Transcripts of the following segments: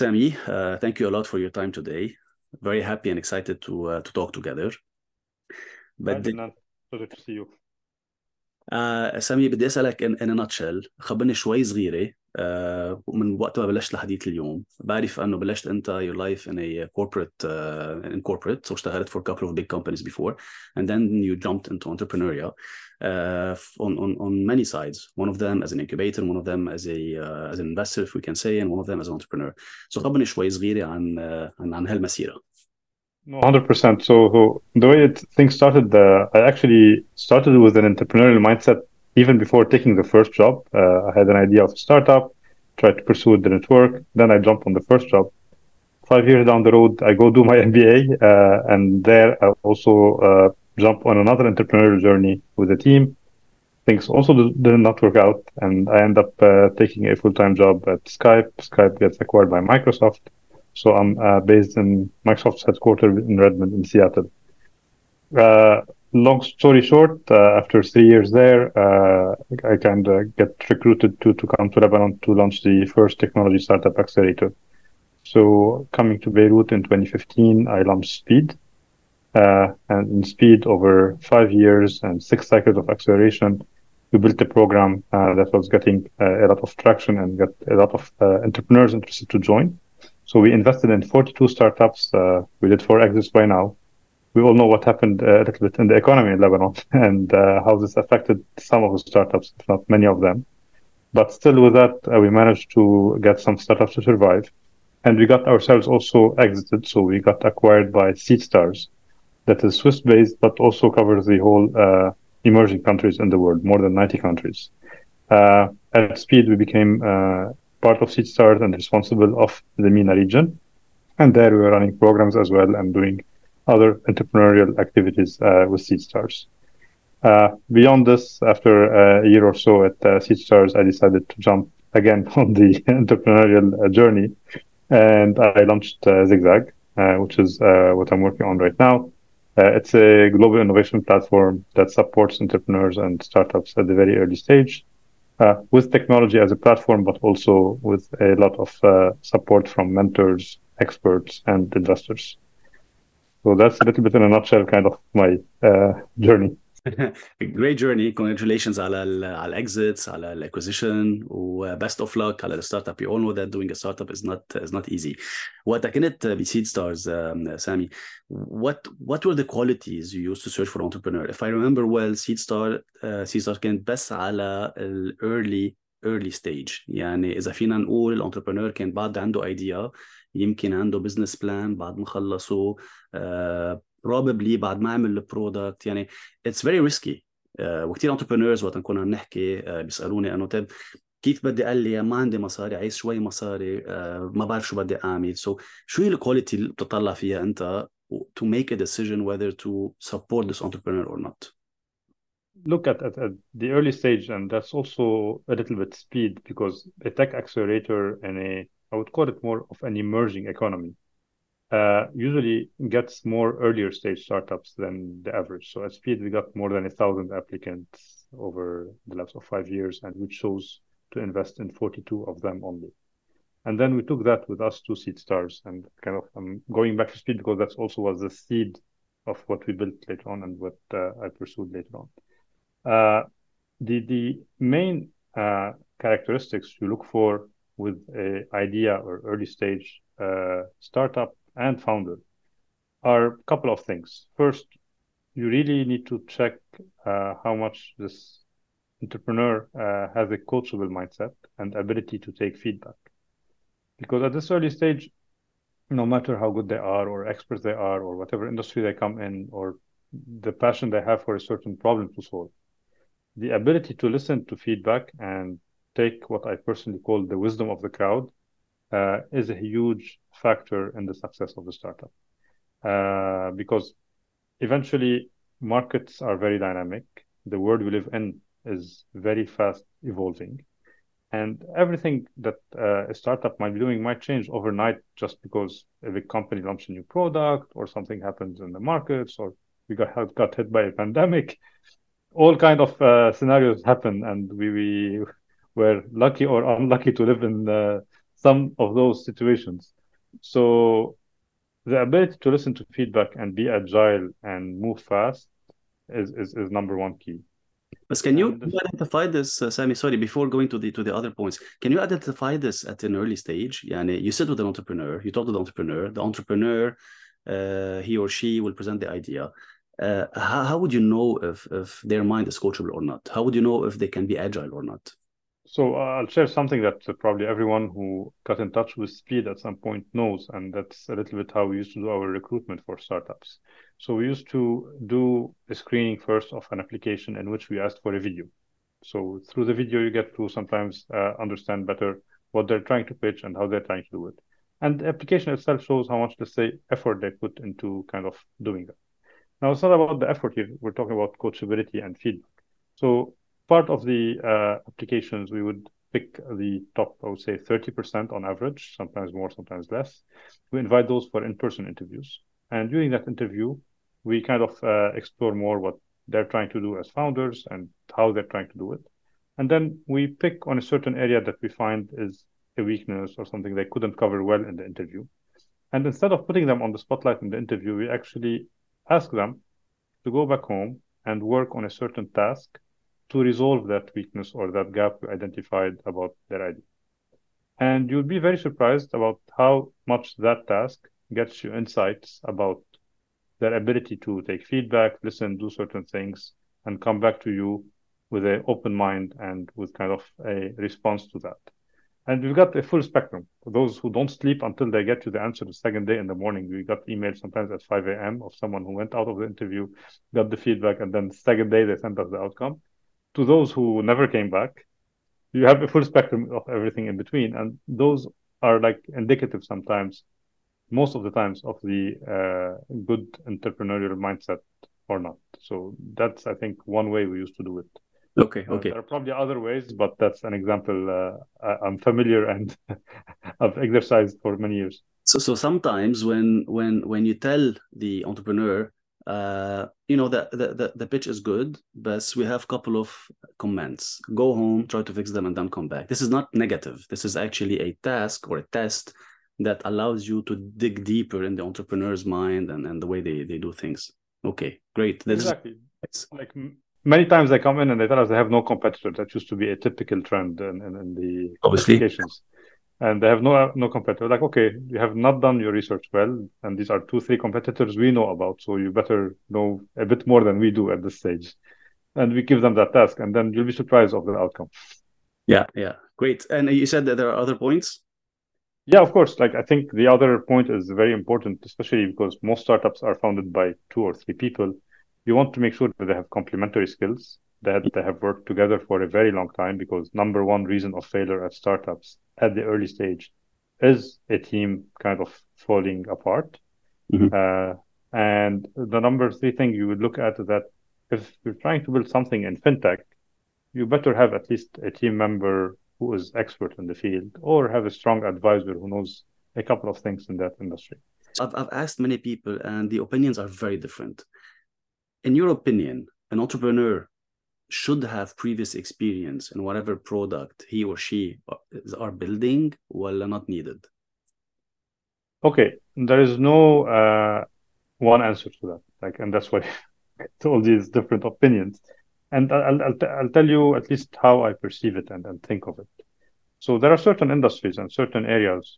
Sami, uh, thank you a lot for your time today. Very happy and excited to uh, to talk together. But the... pleasure to see you. آه سامي بدي اسالك ان ان ناتشل خبرني شوي صغيره آه من وقت ما بلشت الحديث اليوم بعرف انه بلشت انت your life in a corporate uh, in corporate so اشتغلت for a couple of big companies before and then you jumped into entrepreneurial uh, on, on on many sides one of them as an incubator one of them as a uh, as an investor if we can say and one of them as an entrepreneur so خبرني شوي صغيره عن uh, عن عن هالمسيره No, 100%. So the way it, things started, uh, I actually started with an entrepreneurial mindset even before taking the first job. Uh, I had an idea of a startup, tried to pursue it, didn't work. Then I jumped on the first job. Five years down the road, I go do my MBA, uh, and there I also uh, jump on another entrepreneurial journey with a team. Things also did not work out, and I end up uh, taking a full-time job at Skype. Skype gets acquired by Microsoft so I'm uh, based in Microsoft's headquarters in Redmond in Seattle. Uh, long story short, uh, after three years there, uh, I kind of get recruited to, to come to Lebanon to launch the first technology startup accelerator. So coming to Beirut in 2015, I launched Speed. Uh, and in Speed, over five years and six cycles of acceleration, we built a program uh, that was getting a lot of traction and got a lot of entrepreneurs interested to join. So we invested in 42 startups. Uh, we did four exits by now. We all know what happened uh, a little bit in the economy in Lebanon and uh, how this affected some of the startups, if not many of them. But still, with that, uh, we managed to get some startups to survive. And we got ourselves also exited. So we got acquired by SeedStars, that is Swiss based, but also covers the whole uh, emerging countries in the world, more than 90 countries. Uh, at Speed, we became part of SeedStars and responsible of the MENA region. And there we were running programs as well and doing other entrepreneurial activities uh, with SeedStars. Uh, beyond this, after a year or so at uh, SeedStars, I decided to jump again on the entrepreneurial uh, journey, and I launched uh, Zigzag, uh, which is uh, what I'm working on right now. it's a global innovation platform that supports entrepreneurs and startups at the very early stage uh, with technology as a platform, but also with a lot of uh, support from mentors, experts, and investors. So that's a little bit in a nutshell, kind of my uh, journey. great journey. Congratulations على ال exits, على ال acquisition, uh, best of luck على the startup. You all know that doing a startup is not uh, is not easy. وقت uh, be seed stars, um, Sami. what what were the qualities you used to search for entrepreneur? If I remember well, Seed Star uh, Seed Star can بس على early early stage. يعني a finan نقول entrepreneur can bad عنده idea يمكن عنده بزنس بلان بعد ما خلصوا uh, probably بعد ما عمل البرودكت يعني اتس فيري ريسكي وكثير انتربرينورز وقت عم نحكي uh, بيسألوني أنه طيب كيف بدي قال لي ما عندي مصاري عايز شوي مصاري uh, ما بعرف شو بدي أعمل. سو so, شو هي الكواليتي اللي بتطلع فيها أنت to make a decision whether to support this entrepreneur or not look at, at, at the early stage and that's also a little bit speed because a tech accelerator and a i would call it more of an emerging economy uh, usually gets more earlier stage startups than the average. So at Speed, we got more than a thousand applicants over the last of five years, and we chose to invest in 42 of them only. And then we took that with us to Seed Stars, and kind of I'm going back to Speed because that's also was the seed of what we built later on and what uh, I pursued later on. Uh, the the main uh, characteristics you look for with a idea or early stage uh, startup and founder are a couple of things. First, you really need to check uh, how much this entrepreneur uh, has a coachable mindset and ability to take feedback. Because at this early stage, no matter how good they are or experts they are or whatever industry they come in or the passion they have for a certain problem to solve, the ability to listen to feedback and take what I personally call the wisdom of the crowd uh, is a huge factor in the success of the startup uh, because eventually markets are very dynamic. The world we live in is very fast evolving. And everything that uh, a startup might be doing might change overnight just because a big company launches a new product or something happens in the markets or we got, got hit by a pandemic. All kind of uh, scenarios happen and we, we were lucky or unlucky to live in some of those situations. So the ability to listen to feedback and be agile and move fast is, is, is number one key. But can you identify this, uh, Sami? Sorry, before going to the to the other points, can you identify this at an early stage? Yeah, you sit with an entrepreneur, you talk to the entrepreneur, the entrepreneur, uh, he or she will present the idea. Uh, how, how would you know if if their mind is coachable or not? How would you know if they can be agile or not? So uh, I'll share something that probably everyone who got in touch with Speed at some point knows, and that's a little bit how we used to do our recruitment for startups. So we used to do a screening first of an application in which we asked for a video. So through the video, you get to sometimes uh, understand better what they're trying to pitch and how they're trying to do it. And the application itself shows how much, let's say, effort they put into kind of doing that. Now, it's not about the effort here. We're talking about coachability and feedback. So part of the uh, applications, we would pick the top, I would say 30% on average, sometimes more, sometimes less. We invite those for in-person interviews. And during that interview, we kind of uh, explore more what they're trying to do as founders and how they're trying to do it. And then we pick on a certain area that we find is a weakness or something they couldn't cover well in the interview. And instead of putting them on the spotlight in the interview, we actually ask them to go back home and work on a certain task to resolve that weakness or that gap we identified about their idea. And you'll be very surprised about how much that task gets you insights about their ability to take feedback, listen, do certain things, and come back to you with an open mind and with kind of a response to that. And we've got a full spectrum. For those who don't sleep until they get to the answer the second day in the morning, we got emails sometimes at 5 a.m. of someone who went out of the interview, got the feedback, and then the second day they sent us the outcome to those who never came back, you have a full spectrum of everything in between, and those are like indicative sometimes, most of the times, of the uh, good entrepreneurial mindset or not. So that's I think one way we used to do it. Okay, okay. Uh, there are probably other ways, but that's an example uh, I'm familiar and I've exercised for many years. So, so sometimes when when when you tell the entrepreneur uh, you know the, the the pitch is good but we have a couple of comments. Go home try to fix them and then come back. This is not negative. This is actually a task or a test that allows you to dig deeper in the entrepreneur's mind and, and the way they, they do things. Okay great. This exactly. Is... like many times they come in and they tell us they have no competitor. That used to be a typical trend in, in, in the Obviously. applications and they have no no competitor. Like, okay, you have not done your research well, and these are two, three competitors we know about, so you better know a bit more than we do at this stage. And we give them that task, and then you'll be surprised of the outcome. Yeah, yeah, great. And you said that there are other points. Yeah, of course. Like I think the other point is very important, especially because most startups are founded by two or three people. You want to make sure that they have complementary skills that they have worked together for a very long time because number one reason of failure at startups at the early stage is a team kind of falling apart. Mm-hmm. Uh, and the number three thing you would look at is that if you're trying to build something in fintech, you better have at least a team member who is expert in the field or have a strong advisor who knows a couple of things in that industry. I've, I've asked many people and the opinions are very different. In your opinion, an entrepreneur should have previous experience in whatever product he or she are building while not needed. Okay there is no uh, one answer to that. Like and that's why all these different opinions. And I'll, I'll, I'll tell you at least how i perceive it and, and think of it. So there are certain industries and certain areas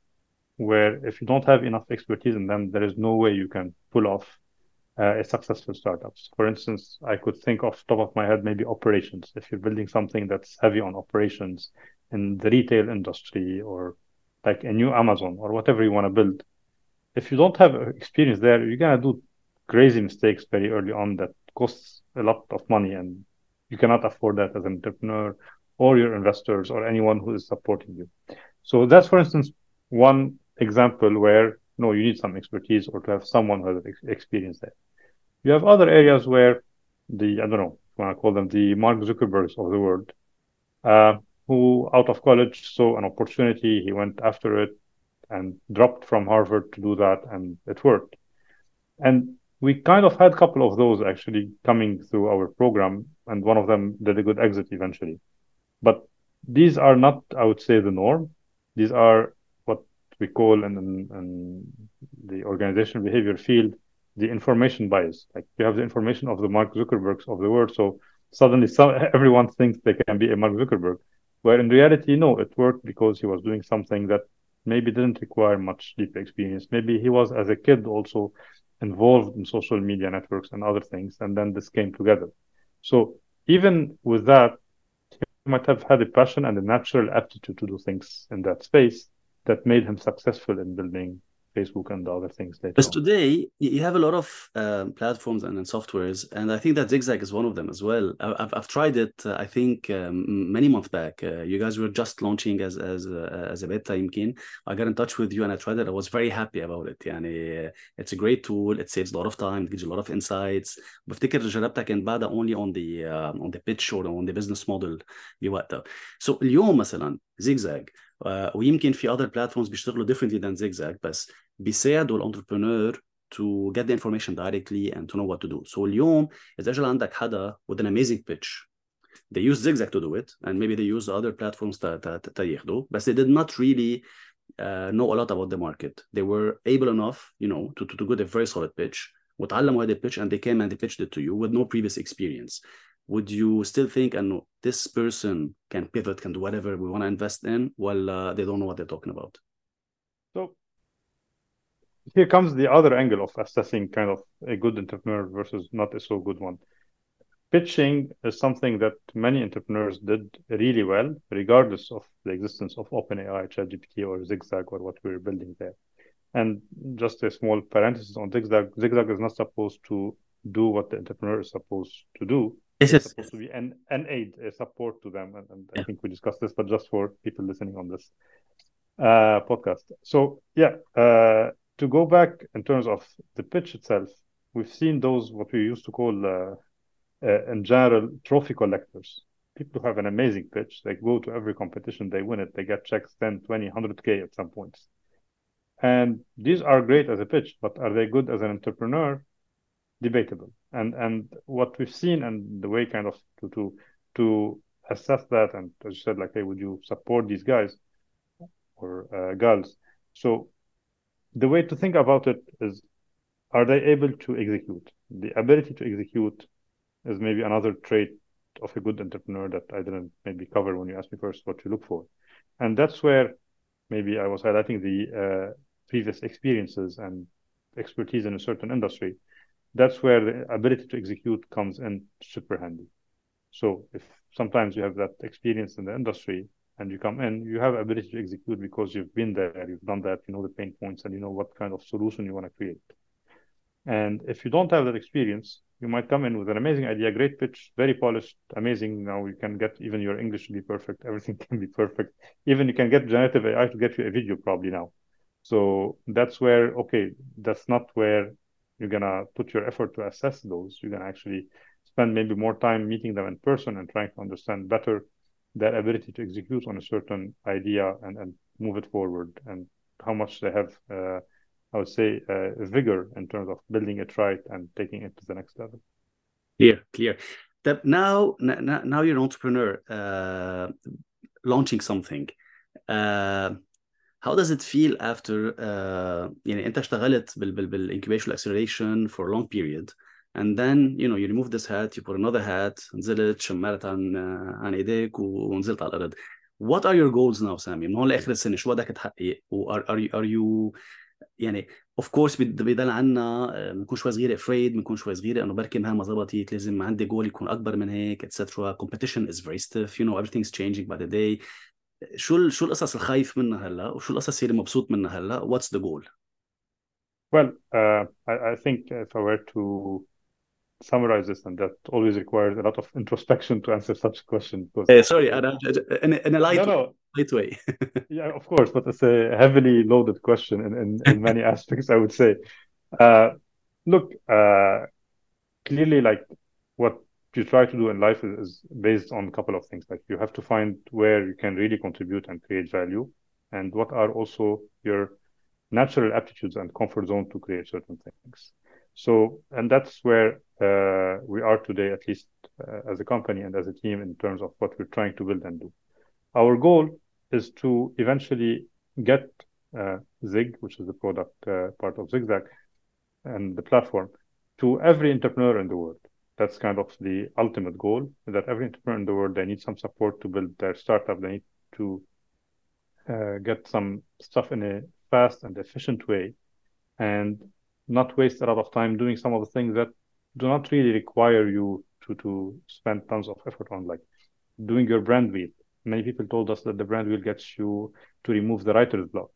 where if you don't have enough expertise in them there is no way you can pull off uh, a successful startups. For instance, I could think off top of my head maybe operations. If you're building something that's heavy on operations in the retail industry or like a new Amazon or whatever you want to build, if you don't have experience there, you're gonna do crazy mistakes very early on that costs a lot of money and you cannot afford that as an entrepreneur or your investors or anyone who is supporting you. So that's for instance one example where no, you need some expertise or to have someone who has experience there. You have other areas where the, I don't know, I want to call them the Mark Zuckerbergs of the world, uh, who out of college saw an opportunity, he went after it and dropped from Harvard to do that, and it worked. And we kind of had a couple of those actually coming through our program, and one of them did a good exit eventually. But these are not, I would say, the norm. These are we call in, in, in the organizational behavior field the information bias. Like you have the information of the Mark Zuckerbergs of the world, so suddenly some, everyone thinks they can be a Mark Zuckerberg. Where in reality, no, it worked because he was doing something that maybe didn't require much deep experience. Maybe he was, as a kid, also involved in social media networks and other things, and then this came together. So even with that, he might have had a passion and a natural aptitude to do things in that space that made him successful in building Facebook and other things later. But today, you have a lot of uh, platforms and, and, softwares, and I think that Zigzag is one of them as well. I've, I've tried it. Uh, I think um, many months back. Uh, you guys were just launching as as uh, as a beta. يمكن I got in touch with you and I tried it. I was very happy about it. يعني it's a great tool. It saves a lot of time. It gives you a lot of insights. بفتكر جربتها كان بعدها only on the uh, on the pitch or on the business model بوقتها. So اليوم مثلا Zigzag uh, ويمكن في other platforms بيشتغلوا differently than Zigzag بس بيساعدوا الانتربرنور to get the information directly and to know what to do. So اليوم إذا أجل عندك حدا with an amazing pitch they use Zigzag to do it and maybe they use other platforms تا ياخدوا بس they did not really uh, know a lot about the market. They were able enough, you know, to, to, to get a very solid pitch وتعلموا هذا pitch and they came and they pitched it to you with no previous experience. Would you still think and this person can pivot, can do whatever we want to invest in while uh, they don't know what they're talking about? So here comes the other angle of assessing kind of a good entrepreneur versus not a so good one. Pitching is something that many entrepreneurs did really well, regardless of the existence of OpenAI, ChatGPT, or Zigzag, or what we're building there. And just a small parenthesis on Zigzag Zigzag is not supposed to do what the entrepreneur is supposed to do. Yes, it's supposed to be an, an aid, a support to them. And, and yeah. I think we discussed this, but just for people listening on this uh, podcast. So, yeah, uh, to go back in terms of the pitch itself, we've seen those what we used to call uh, uh, in general trophy collectors. People who have an amazing pitch, they go to every competition, they win it, they get checks 10, 20, 100k at some points. And these are great as a pitch, but are they good as an entrepreneur? Debatable. And and what we've seen and the way kind of to to to assess that, and as you said, like, hey, would you support these guys or uh, girls? So the way to think about it is are they able to execute? The ability to execute is maybe another trait of a good entrepreneur that i didn't maybe cover when you asked me first what you look for. And that's where maybe i was highlighting the uh, previous experiences and expertise in a certain industry that's where the ability to execute comes in super handy so if sometimes you have that experience in the industry and you come in, you have ability to execute because you've been there, you've done that, you know the pain points, and you know what kind of solution you want to create. And if you don't have that experience, you might come in with an amazing idea, great pitch, very polished, amazing. Now you can get even your English to be perfect, everything can be perfect. Even you can get generative AI to get you a video probably now. So that's where, okay, that's not where you're gonna put your effort to assess those. You're gonna actually spend maybe more time meeting them in person and trying to understand better their ability to execute on a certain idea and, and move it forward and how much they have uh, I would say uh, vigor in terms of building it right and taking it to the next level. Clear, clear. That now, now, now you're an entrepreneur uh, launching something Uh, how does it feel after uh, يعني انت اشتغلت بال بال بالانكيبيشن acceleration for a long period and then you know you remove this hat you put another hat نزلت شمرت عن عن ايديك ونزلت على الارض what are your goals now سامي من هون لاخر السنه شو بدك تحقق و are, are, you, are you يعني اوف كورس بيضل عنا بنكون شوي صغيره افريد بنكون شوي صغيره انه بركي مهما زبطت لازم عندي جول يكون اكبر من هيك اتسترا competition is very stiff you know everything's changing by the day شو شو القصص الخايف منها هلا وشو القصص اللي مبسوط منها هلا what's the goal well uh, I, I think if I were to summarize this, and that always requires a lot of introspection to answer such a question. Because uh, sorry, in a, in a light, no, no. light way. yeah, of course, but it's a heavily loaded question in, in, in many aspects, I would say. Uh, look, uh, clearly, like what you try to do in life is, based on a couple of things. Like you have to find where you can really contribute and create value, and what are also your natural aptitudes and comfort zone to create certain things. So, and that's where uh, we are today, at least uh, as a company and as a team, in terms of what we're trying to build and do. Our goal is to eventually get uh, Zig, which is the product uh, part of Zigzag and the platform, to every entrepreneur in the world. That's kind of the ultimate goal that every entrepreneur in the world, they need some support to build their startup. They need to uh, get some stuff in a fast and efficient way and not waste a lot of time doing some of the things that do not really require you to, to spend tons of effort on, like doing your brand wheel. Many people told us that the brand wheel gets you to remove the writer's block.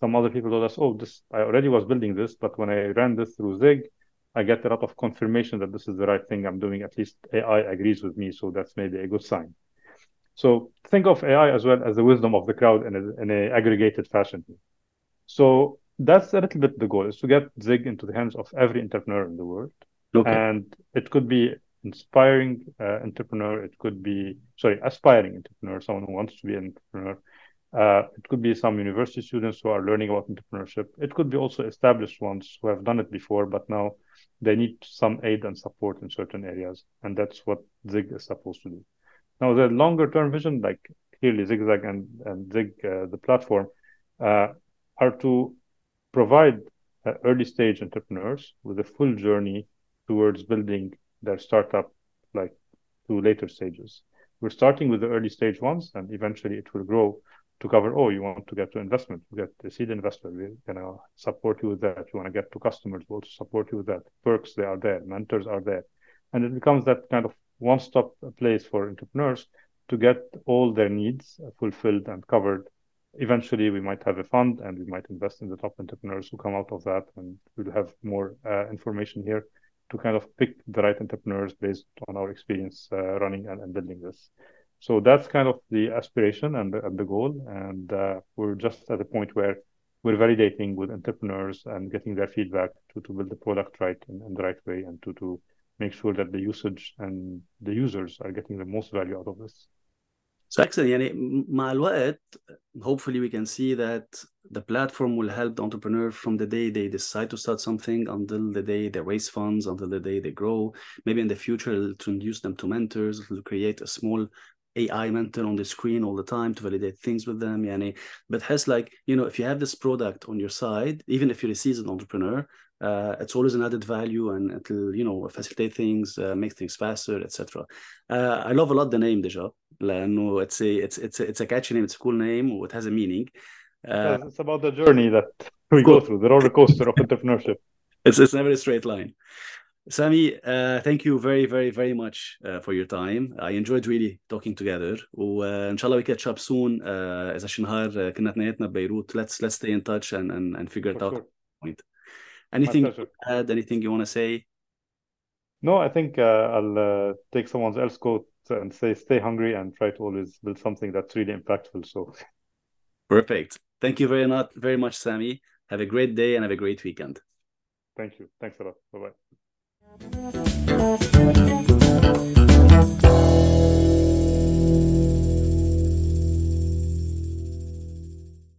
Some other people told us, oh, this I already was building this, but when I ran this through Zig, I get a lot of confirmation that this is the right thing I'm doing. At least AI agrees with me, so that's maybe a good sign. So think of AI as well as the wisdom of the crowd in a, in a aggregated fashion. So that's a little bit the goal is to get Zig into the hands of every entrepreneur in the world. Okay. And it could be inspiring uh, entrepreneur. It could be, sorry, aspiring entrepreneur, someone who wants to be an entrepreneur. Uh, it could be some university students who are learning about entrepreneurship. It could be also established ones who have done it before, but now they need some aid and support in certain areas. And that's what Zig is supposed to do. Now, the longer term vision, like clearly Zigzag and, and Zig, uh, the platform, uh, are to provide uh, early stage entrepreneurs with a full journey towards building their startup like to later stages. We're starting with the early stage ones, and eventually it will grow to cover. Oh, you want to get to investment, you get the seed investor. We're gonna support you with that. You want to get to customers, we'll support you with that. Perks, they are there. Mentors are there, and it becomes that kind of one-stop place for entrepreneurs to get all their needs fulfilled and covered eventually we might have a fund and we might invest in the top entrepreneurs who come out of that and we'll have more uh, information here to kind of pick the right entrepreneurs based on our experience uh, running and, and, building this so that's kind of the aspiration and the, and the goal and uh, we're just at a point where we're validating with entrepreneurs and getting their feedback to, to build the product right in, in the right way and to, to make sure that the usage and the users are getting the most value out of this So excellent. يعني مع الوقت hopefully we can see that the platform will help the entrepreneur from the day they decide to start something until the day they raise funds, until the day they grow. Maybe in the future it'll introduce them to mentors, it'll create a small AI mentor on the screen all the time to validate things with them. Yani, but has like, you know, if you have this product on your side, even if you're a seasoned entrepreneur, uh, it's always an added value and it'll you know facilitate things uh, make things faster etc uh, I love a lot the name Deja لأنه it's a it's it's a, it's a catchy name it's a cool name it has a meaning uh, it's about the journey that we go through the roller coaster of entrepreneurship it's it's never a straight line Sami, uh, thank you very, very, very much uh, for your time. I enjoyed really talking together. وإن شاء الله we catch up soon. Uh, إذا شي نهار كنا اثنيناتنا ببيروت. Let's let's stay in touch and and, and figure it out. Sure. Point. Anything to add? Anything you want to say? No, I think uh, I'll uh, take someone else's quote and say, "Stay hungry and try to always build something that's really impactful." So, perfect. Thank you very much, very much, Sami. Have a great day and have a great weekend. Thank you. Thanks a lot. Bye bye. Thank you.